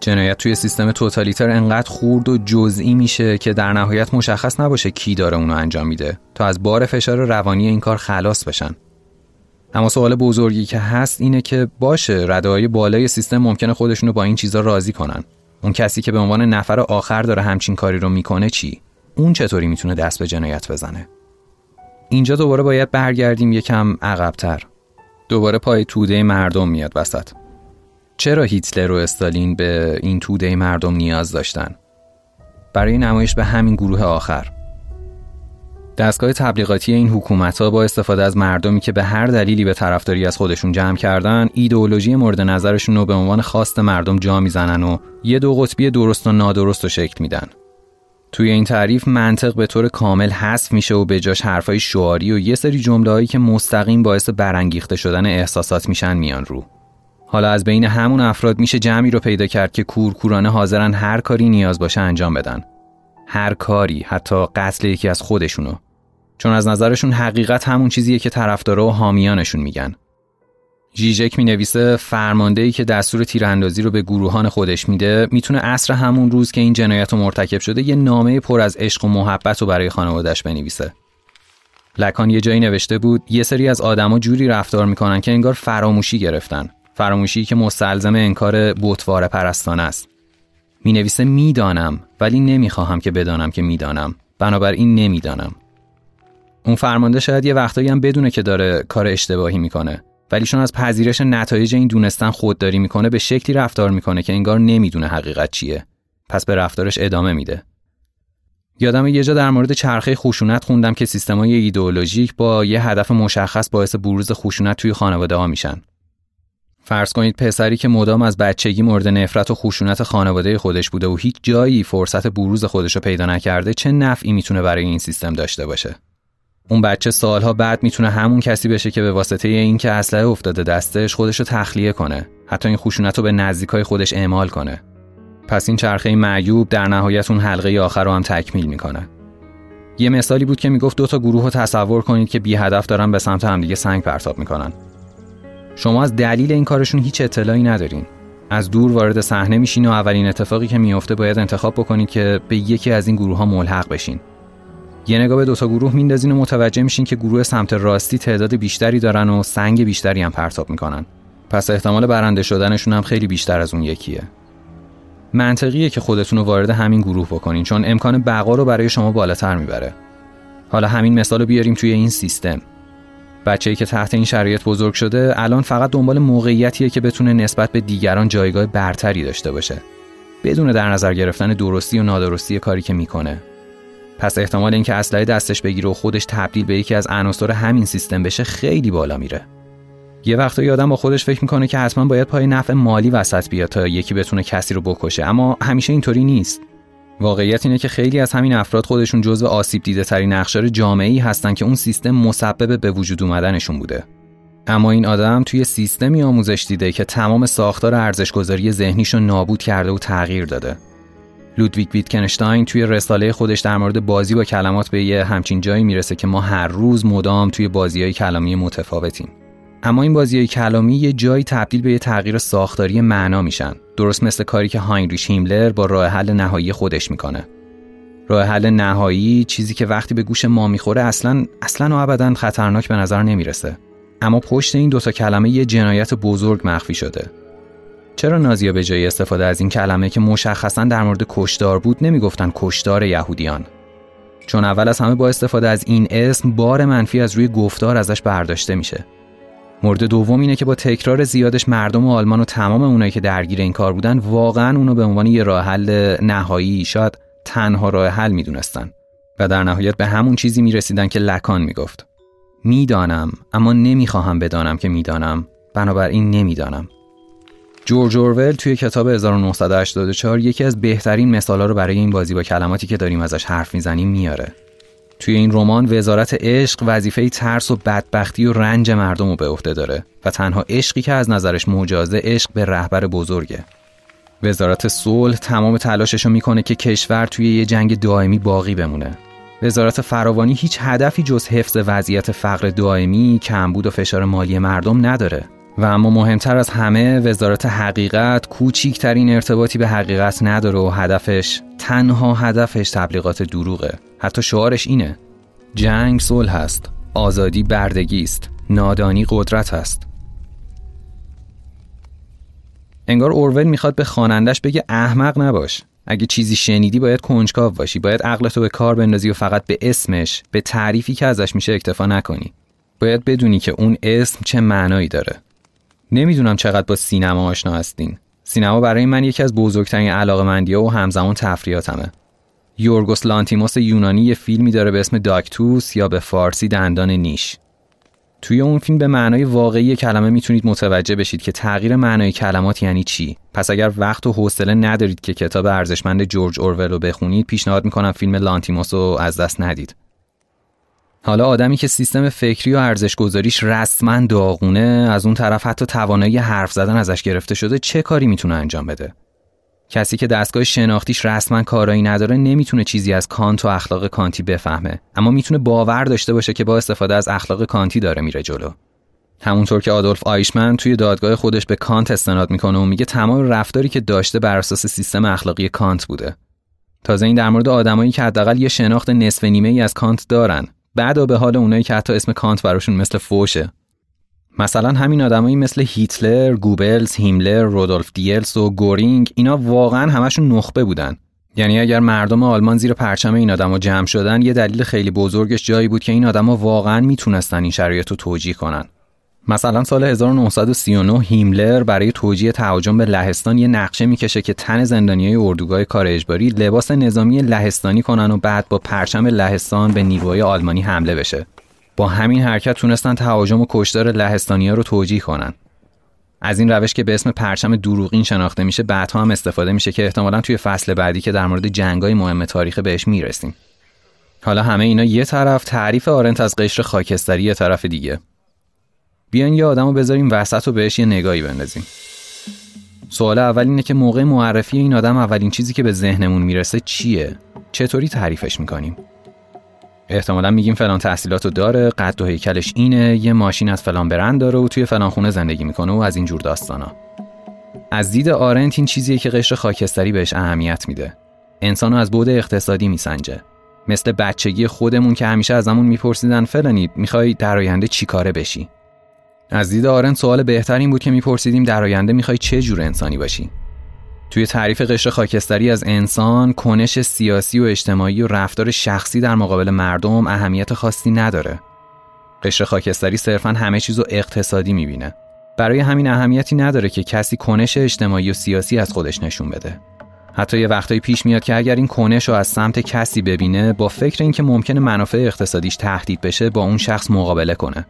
جنایت توی سیستم توتالیتر انقدر خورد و جزئی میشه که در نهایت مشخص نباشه کی داره اونو انجام میده تا از بار فشار روانی این کار خلاص بشن. اما سوال بزرگی که هست اینه که باشه ردای بالای سیستم ممکنه خودشونو با این چیزا راضی کنن. اون کسی که به عنوان نفر آخر داره همچین کاری رو می‌کنه چی؟ اون چطوری می‌تونه دست به جنایت بزنه؟ اینجا دوباره باید برگردیم یکم عقبتر. دوباره پای توده مردم میاد وسط. چرا هیتلر و استالین به این توده مردم نیاز داشتن؟ برای نمایش به همین گروه آخر. دستگاه تبلیغاتی این حکومت ها با استفاده از مردمی که به هر دلیلی به طرفداری از خودشون جمع کردن ایدئولوژی مورد نظرشون رو به عنوان خواست مردم جا می‌زنن و یه دو قطبی درست و نادرست رو شکل میدن. توی این تعریف منطق به طور کامل حذف میشه و به جاش حرفای شعاری و یه سری جمله که مستقیم باعث برانگیخته شدن احساسات میشن میان رو. حالا از بین همون افراد میشه جمعی رو پیدا کرد که کورکورانه حاضرن هر کاری نیاز باشه انجام بدن. هر کاری حتی قتل یکی از خودشونو. چون از نظرشون حقیقت همون چیزیه که طرفدارا و حامیانشون میگن. ژیژک می نویسه فرمانده ای که دستور تیراندازی رو به گروهان خودش میده می‌تونه عصر همون روز که این جنایت رو مرتکب شده یه نامه پر از عشق و محبت رو برای خانوادش بنویسه. لکان یه جایی نوشته بود یه سری از آدما جوری رفتار می‌کنن که انگار فراموشی گرفتن. فراموشی که مستلزم انکار بوتوار پرستانه است. می نویسه می‌دانم ولی نمی‌خواهم که بدانم که می‌دانم. بنابراین نمی‌دانم. اون فرمانده شاید یه وقتایی هم بدونه که داره کار اشتباهی می‌کنه. ولی چون از پذیرش نتایج این دونستن خودداری می‌کنه به شکلی رفتار می‌کنه که انگار نمی‌دونه حقیقت چیه. پس به رفتارش ادامه میده. یادم یه جا در مورد چرخه خشونت خوندم که سیستمای ایدئولوژیک با یه هدف مشخص باعث بروز خشونت توی خانواده ها میشن. فرض کنید پسری که مدام از بچگی مورد نفرت و خشونت خانواده خودش بوده و هیچ جایی فرصت بروز خودش رو پیدا نکرده چه نفعی می‌تونه برای این سیستم داشته باشه؟ اون بچه سالها بعد می‌تونه همون کسی بشه که به واسطه اینکه اسلحه افتاده دستش خودش رو تخلیه کنه. حتی این خشونت رو به نزدیکای خودش اعمال کنه. پس این چرخه معیوب در نهایت اون حلقه آخر رو هم تکمیل می‌کنه. یه مثالی بود که می‌گفت دو تا گروه رو تصور کنید که بی هدف دارن به سمت همدیگه سنگ پرتاب می‌کنن. شما از دلیل این کارشون هیچ اطلاعی ندارین. از دور وارد صحنه میشین و اولین اتفاقی که میفته باید انتخاب بکنید که به یکی از این گروه ها ملحق بشین. یه نگاه به دوتا گروه میندازین و متوجه میشین که گروه سمت راستی تعداد بیشتری دارن و سنگ بیشتری هم پرتاب می‌کنن. پس احتمال برنده شدنشون هم خیلی بیشتر از اون یکیه. منطقیه که خودتون رو وارد همین گروه بکنین چون امکان بقا رو برای شما بالاتر می‌بره. حالا همین مثال رو بیاریم توی این سیستم. بچه‌ای که تحت این شرایط بزرگ شده الان فقط دنبال موقعیتیه که بتونه نسبت به دیگران جایگاه برتری داشته باشه. بدون در نظر گرفتن درستی و نادرستی کاری که می‌کنه. پس احتمال اینکه اسلحه دستش بگیره و خودش تبدیل به یکی از عناصر همین سیستم بشه خیلی بالا میره. یه وقتا آدم با خودش فکر می‌کنه که حتما باید پای نفع مالی وسط بیاد تا یکی بتونه کسی رو بکشه اما همیشه اینطوری نیست. واقعیت اینه که خیلی از همین افراد خودشون جزو آسیب دیده ترین نقشار جامعه ای هستن که اون سیستم مسبب به وجود اومدنشون بوده. اما این آدم توی سیستمی آموزش دیده که تمام ساختار ارزشگذاری ذهنیش رو نابود کرده و تغییر داده. لودویگ ویتگنشتاین توی رساله خودش در مورد بازی با کلمات به یه همچین جایی می‌رسه که ما هر روز مدام توی بازی های کلامی متفاوتیم. اما این بازی های کلامی یه جایی تبدیل به یه تغییر ساختاری معنا میشن. درست مثل کاری که هاینریش هیملر با راه حل نهایی خودش می‌کنه. راه حل نهایی چیزی که وقتی به گوش ما می‌خوره اصلا اصلا و ابدا خطرناک به نظر نمی‌رسه. اما پشت این دوتا کلمه یه جنایت بزرگ مخفی شده. چرا نازیا به جای استفاده از این کلمه که مشخصا در مورد کشدار بود نمی‌گفتن کشدار یهودیان؟ چون اول از همه با استفاده از این اسم بار منفی از روی گفتار ازش برداشته میشه. مورد دوم اینه که با تکرار زیادش مردم آلمان و تمام اونایی که درگیر این کار بودن واقعا اونو به عنوان یه راه حل نهایی شاید تنها راه حل می‌دونستن. و در نهایت به همون چیزی می‌رسیدن که لکان می‌گفت. می‌دانم اما نمی‌خواهم بدانم که می‌دانم. بنابراین نمی‌دانم. جورج اورول توی کتاب 1984 یکی از بهترین مثالا رو برای این بازی با کلماتی که داریم ازش حرف می‌زنیم میاره. توی این رمان وزارت عشق وظیفه ترس و بدبختی و رنج مردم رو به عهده داره و تنها عشقی که از نظرش مجازه عشق به رهبر بزرگه. وزارت صلح تمام تلاشش رو می‌کنه که کشور توی یه جنگ دائمی باقی بمونه. وزارت فراوانی هیچ هدفی جز حفظ وضعیت فقر دائمی، کمبود و فشار مالی مردم نداره. و اما مهمتر از همه وزارت حقیقت کوچیکترین ارتباطی به حقیقت نداره و هدفش تنها هدفش تبلیغات دروغه. حتی شعارش اینه. جنگ صلح هست آزادی بردگی است. نادانی قدرت است. انگار اورول می‌خواد به خوانندش بگه احمق نباش. اگه چیزی شنیدی باید کنجکاو باشی. باید عقلتو به کار بندازی و فقط به اسمش به تعریفی که ازش میشه اکتفا نکنی. باید بدونی که اون اسم چه معنایی داره. نمی‌دونم چقدر با سینما آشنا هستین. سینما برای من یکی از بزرگترین علاقمندی و همزمان تفریاتمه یورگوس لانتیموس یونانی یه فیلمی داره به اسم داکتوس یا به فارسی دندان نیش. توی اون فیلم به معنای واقعی کلمه می‌تونید متوجه بشید که تغییر معنای کلمات یعنی چی. پس اگر وقت و حوصله ندارید که کتاب ارزشمند جورج اورول رو بخونید پیشنهاد می‌کنم فیلم لانتیموس رو از دست ندید. حالا آدمی که سیستم فکری و ارزش گذاریش رسما داغونه از اون طرف حتی توانایی حرف زدن ازش گرفته شده چه کاری می‌تونه انجام بده؟ کسی که دستگاه شناختیش رسما کارایی نداره نمی‌تونه چیزی از کانت و اخلاق کانتی بفهمه. اما می‌تونه باور داشته باشه که با استفاده از اخلاق کانتی داره میره جلو. همونطور که آدولف آیشمن توی دادگاه خودش به کانت استناد می‌کنه و میگه تمام رفتاری که داشته بر اساس سیستم اخلاقی کانت بوده. تازه این در مورد آدمایی که حداقل یه شناخت نصف نیمه ای از کانت دارن. بد به حال اونایی که حتی اسم کانت براشون مثل فوشه مثلا همین آدمایی مثل هیتلر، گوبلز، هیملر، رودولف دیلس و گورینگ اینا واقعا همشون نخبه بودن. یعنی اگر مردم آلمان زیر پرچم این آدما جمع شدن یه دلیل خیلی بزرگش جایی بود که این آدما واقعا می‌تونستن این شرایط رو توجیه کنن. مثلا سال 1939 هیملر برای توجیه تهاجم به لهستان یه نقشه می‌کشه که تن زندانیای اردوگاه کار اجباری لباس نظامی لهستانی کنن و بعد با پرچم لهستان به نیروهای آلمانی حمله بشه. با همین حرکت تونستن تهاجم و کشتار لهستانیا رو توجیه کنن. از این روش که به اسم پرچم دروغین شناخته میشه بعدها هم استفاده میشه که احتمالا توی فصل بعدی که در مورد جنگای مهم تاریخ بهش می‌رسیم. حالا همه اینا یه طرف تعریف آرنت از قشر خاکستری یه طرف دیگه. بیاین یه آدمو بذاریم وسط و بهش یه نگاهی بندازیم. سوال اول اینه که موقع معرفی این آدم اولین چیزی که به ذهنمون می‌رسه چیه؟ چطوری تعریفش می‌کنیم؟ احتمالا میگیم فلان تحصیلاتو داره قد و هیکلش اینه یه ماشین از فلان برند داره و توی فلان خونه زندگی می‌کنه و از این جور داستانا از دید آرنت این چیزیه که قشر خاکستری بهش اهمیت میده انسانو از بعد اقتصادی میسنجه مثل بچگی خودمون که همیشه ازمون میپرسیدن فلانی می‌خوای در آینده چی کاره بشی از دید آرنت سوال بهتر این بود که میپرسیدیم در آینده می‌خوای چه جور انسانی باشی؟ توی تعریف قشر خاکستری از انسان کنش سیاسی و اجتماعی و رفتار شخصی در مقابل مردم اهمیت خاصی نداره. قشر خاکستری صرفا همه چیز رو اقتصادی می‌بینه. برای همین اهمیتی نداره که کسی کنش اجتماعی و سیاسی از خودش نشون بده. حتی یه وقتایی پیش میاد که اگر این کنش رو از سمت کسی ببینه با فکر اینکه ممکنه منافع اقتصادیش تهدید بشه با اون شخص مقابله کنه.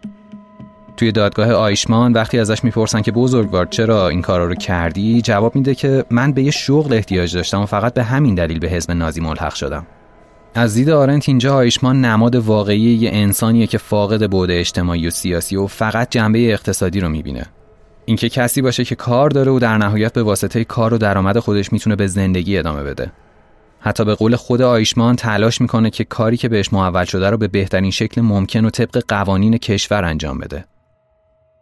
توی دادگاه آیشمان وقتی ازش می‌پرسن که بزرگوار چرا این کارا رو کردی جواب میده که من به یه شغل احتیاج داشتم و فقط به همین دلیل به حزب نازی ملحق شدم. از دید آرنت اینجا آیشمان نماد واقعی یه انسانیه که فاقد بعد اجتماعی و سیاسی و فقط جنبه اقتصادی رو می‌بینه. اینکه کسی باشه که کار داره و در نهایت به واسطه کار و درآمد خودش می‌تونه به زندگی ادامه بده. حتی به قول خود آیشمان تلاش می‌کنه که کاری که بهش محول شده رو به بهترین شکل ممکن و طبق قوانین کشور انجام بده.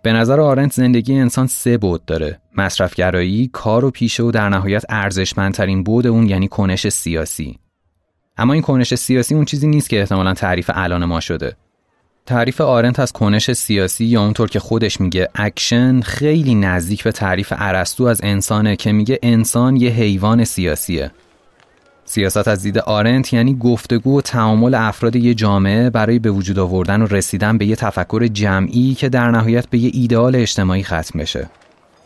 به نظر آرنت زندگی انسان سه بعد داره. مصرفگرایی، کار و پیشه و در نهایت ارزشمندترین بعد اون یعنی کنش سیاسی. اما این کنش سیاسی اون چیزی نیست که احتمالا تعریف الان ما شده. تعریف آرنت از کنش سیاسی یا اونطور که خودش میگه اکشن خیلی نزدیک به تعریف ارسطو از انسانه که میگه انسان یه حیوان سیاسیه. سیاست از دید آرنت یعنی گفتگو و تعامل افراد یه جامعه برای به وجود آوردن و رسیدن به یه تفکر جمعی که در نهایت به یه ایدئال اجتماعی ختم بشه.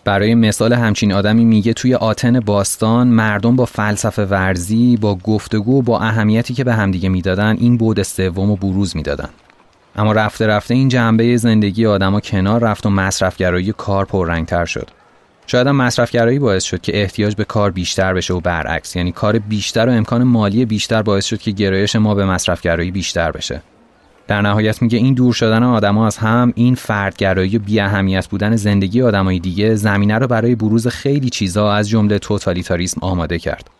برای مثال همچین آدمی میگه توی آتن باستان مردم با فلسفه ورزی با گفتگو و با اهمیتی که به همدیگه می‌دادن این بود سوم و بروز می‌دادن. اما رفته رفته این جنبه زندگی آدما کنار رفت و مصرفگرایی کار پررنگتر شد. شاید هم مصرفگرایی باعث شد که احتیاج به کار بیشتر بشه و برعکس یعنی کار بیشتر و امکان مالی بیشتر باعث شد که گرایش ما به مصرفگرایی بیشتر بشه. در نهایت میگه این دور شدن آدما از هم این فردگرایی و بی اهمیت بودن زندگی آدمای دیگه زمینه رو برای بروز خیلی چیزا از جمله توتالیتاریسم آماده کرد.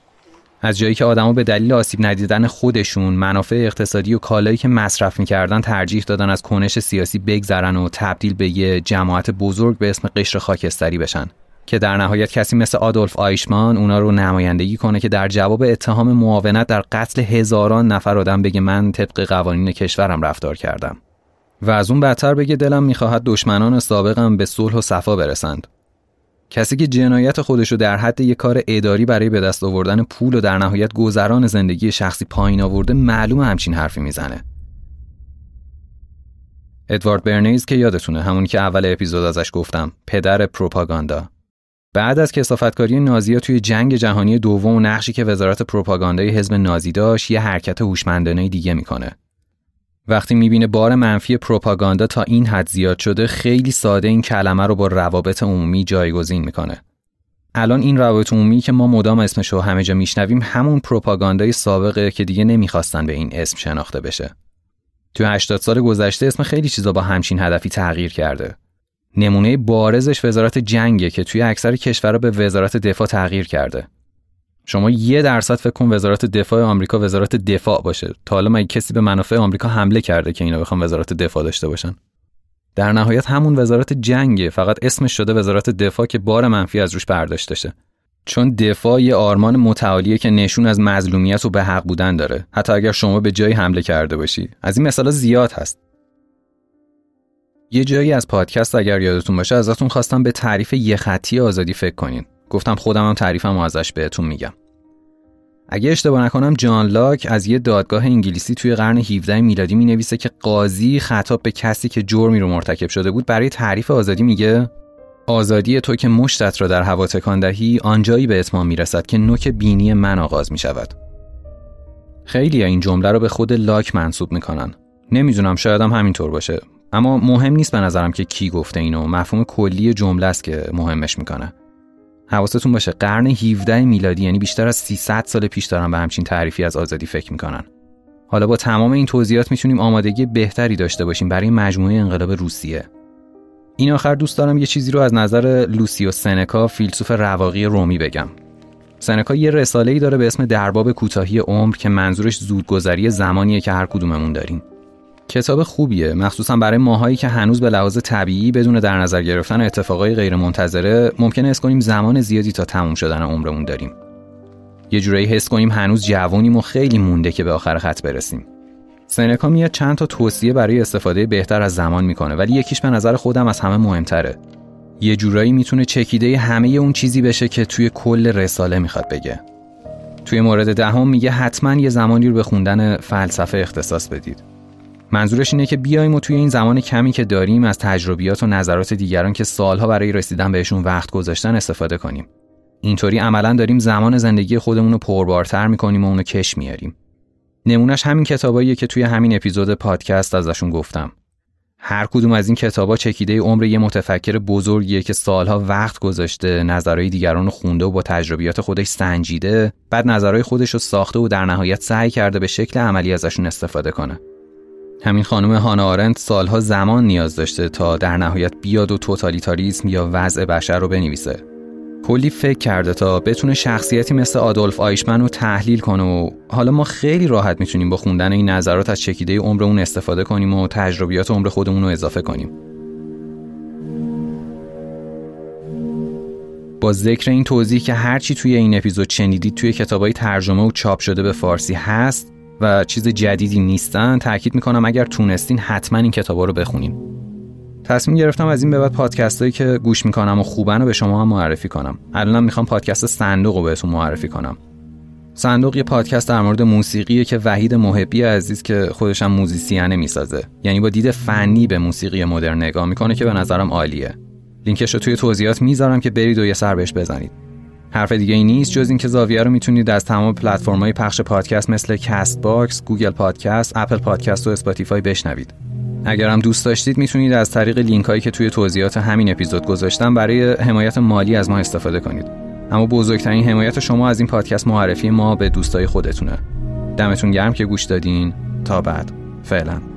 از جایی که آدما به دلیل آسیب ندیدن خودشون منافع اقتصادی و کالایی که مصرف می‌کردن ترجیح دادن از کنش سیاسی بگذرن و تبدیل به یه جماعت بزرگ به اسم قشر خاکستری بشن. که در نهایت کسی مثل آدولف آیشمان اونا رو نمایندگی کنه که در جواب اتهام معاونت در قتل هزاران نفر آدم بگه من طبق قوانین کشورم رفتار کردم. و از اون بدتر بگه دلم می‌خواهد دشمنان سابقم به صلح و صفا برسند. کسی که جنایت خودشو در حد یک کار اداری برای به دست آوردن پول و در نهایت گذران زندگی شخصی پایین آورده معلوم همچین حرفی می‌زنه. ادوارد برنیز که یادتونه همون که اول اپیزود ازش گفتم پدر پروپاگاندا. بعد از کسافتکاری نازی‌ها توی جنگ جهانی دوم و نقشی که وزارت پروپاگاندای حزب نازی داشت یه حرکت هوشمندانه دیگه می‌کنه. وقتی می‌بینه بار منفی پروپاگاندا تا این حد زیاد شده خیلی ساده این کلمه رو با روابط عمومی جایگزین می‌کنه. الان این روابط عمومی که ما مدام اسمش رو همه جا میشنویم همون پروپاگاندای سابقه که دیگه نمی‌خواستن به این اسم شناخته بشه. تو 80 سال گذشته اسم خیلی چیزا با همچین هدفی تغییر کرده. نمونه بارزش وزارت جنگه که توی اکثر کشورها به وزارت دفاع تغییر کرده. شما یه درصد فکر کن وزارت دفاع آمریکا وزارت دفاع باشه. تا حالا مگه کسی به منافع آمریکا حمله کرده که اینا بخوان وزارت دفاع داشته باشن؟ در نهایت همون وزارت جنگه. فقط اسمش شده وزارت دفاع که بار منفی از روش برداشته شه. چون دفاع یه آرمان متعالیه که نشون از مظلومیت و به حق بودن داره. حتی اگر شما به جایی حمله کرده باشی. از این مثالا زیاد هست. یه جایی از پادکست اگر یادتون باشه ازتون خواستم به تعریف یه خطی آزادی فکر کنین گفتم خودم هم تعریفم ازش بهتون میگم اگه اشتباه نکنم جان لاک از یه دادگاه انگلیسی توی قرن 17 میلادی می نویسه که قاضی خطاب به کسی که جرمی رو مرتکب شده بود برای تعریف آزادی میگه آزادی تو که مشتت را در هوا تکان دهی آنجایی به اتمام می‌رسد که نوک بینی من آغاز می شود. خیلی این جمله رو به خود لاک منصوب می‌کنن. نمی‌دونم شاید هم همینطور باشه. اما مهم نیست به نظرم که کی گفته اینو مفهوم کلی جمله است که مهمش می‌کنه. حواستون باشه قرن 17 میلادی یعنی بیشتر از 300 سال پیش دارن به همچین تعریفی از آزادی فکر می‌کنن. حالا با تمام این توضیحات می‌تونیم آمادگی بهتری داشته باشیم برای مجموعه انقلاب روسیه این آخر دوست دارم یه چیزی رو از نظر لوسیو سنکا فیلسوف رواقی رومی بگم سنکا یه رساله ای داره به اسم درباب کوتاهی عمر که منظورش زودگذری زمانیه که هر کدوممون داریم کتاب خوبیه. مخصوصا برای ماهایی که هنوز به لحاظ طبیعی بدون در نظر گرفتن اتفاقای غیرمنتظره ممکنه حس کنیم زمان زیادی تا تموم شدن عمرمون داریم. یه جورایی حس کنیم هنوز جوانیم و خیلی مونده که به آخر خط برسیم. سنکا میاد چند تا توصیه برای استفاده بهتر از زمان می‌کنه ولی یکیش به نظر خودم از همه مهمتره. یه جورایی می‌تونه چکیده همه اون چیزی بشه که توی کل رساله می‌خواد بگه. توی مورد دهم میگه حتما یه زمانی رو به خوندن فلسفه اختصاص بدید. منظورش اینه که بیایم و توی این زمان کمی که داریم از تجربیات و نظرات دیگران که سالها برای رسیدن بهشون وقت گذاشتن استفاده کنیم. اینطوری عملا داریم زمان زندگی خودمون رو پربارتر می‌کنیم و اونو کش میاریم نمونش همین کتاباییه که توی همین اپیزود پادکست ازشون گفتم. هر کدوم از این کتابا چکیده عمر یه متفکر بزرگیه که سالها وقت گذاشته نظرهای دیگران رو خونده و با تجربیات خودش سنجیده بعد نظرهای خودش رو ساخته و در نهایت سعی کرده به شکل عملی ازشون استفاده کنه. همین خانم هانا آرنت سالها زمان نیاز داشته تا در نهایت بیاد و توتالیتاریسم یا وضع بشر رو بنویسه. کلی فکر کرده تا بتونه شخصیتی مثل آدولف آیشمن رو تحلیل کنه و حالا ما خیلی راحت می‌تونیم با خوندن این نظرات از چکیده عمرمون استفاده کنیم و تجربیات عمر خودمون رو اضافه کنیم. با ذکر این توضیح که هرچی توی این اپیزود شنیدید توی کتابای ترجمه و چاپ شده به فارسی هست و چیز جدیدی نیستن تاکید می‌کنم اگر تونستین حتما این کتابا رو بخونین. تصمیم گرفتم از این به بعد پادکست هایی که گوش می‌کنم و خوبن رو به شما هم معرفی کنم. الانم می‌خوام پادکست صندوق رو بهتون معرفی کنم. صندوق یه پادکست در مورد موسیقیه که وحید محبی عزیز که خودش هم موزیسیانه می‌سازه. یعنی با دید فنی به موسیقی مدرن نگاه می‌کنه که به نظرم عالیه. لینکش رو توی توضیحات می‌ذارم که برید و یه سر بهش بزنید. حرف دیگه ای نیست جز اینکه زاویه رو می‌تونید از تمام پلتفرم‌های پخش پادکست مثل کست باکس، گوگل پادکست، اپل پادکست و اسپاتیفای بشنوید. اگر هم دوست داشتید می‌تونید از طریق لینک هایی که توی توضیحات همین اپیزود گذاشتم برای حمایت مالی از ما استفاده کنید. اما بزرگترین حمایت شما از این پادکست معرفی ما به دوستای خودتونه. دمتون گرم که گوش دادین. تا بعد. فعلا.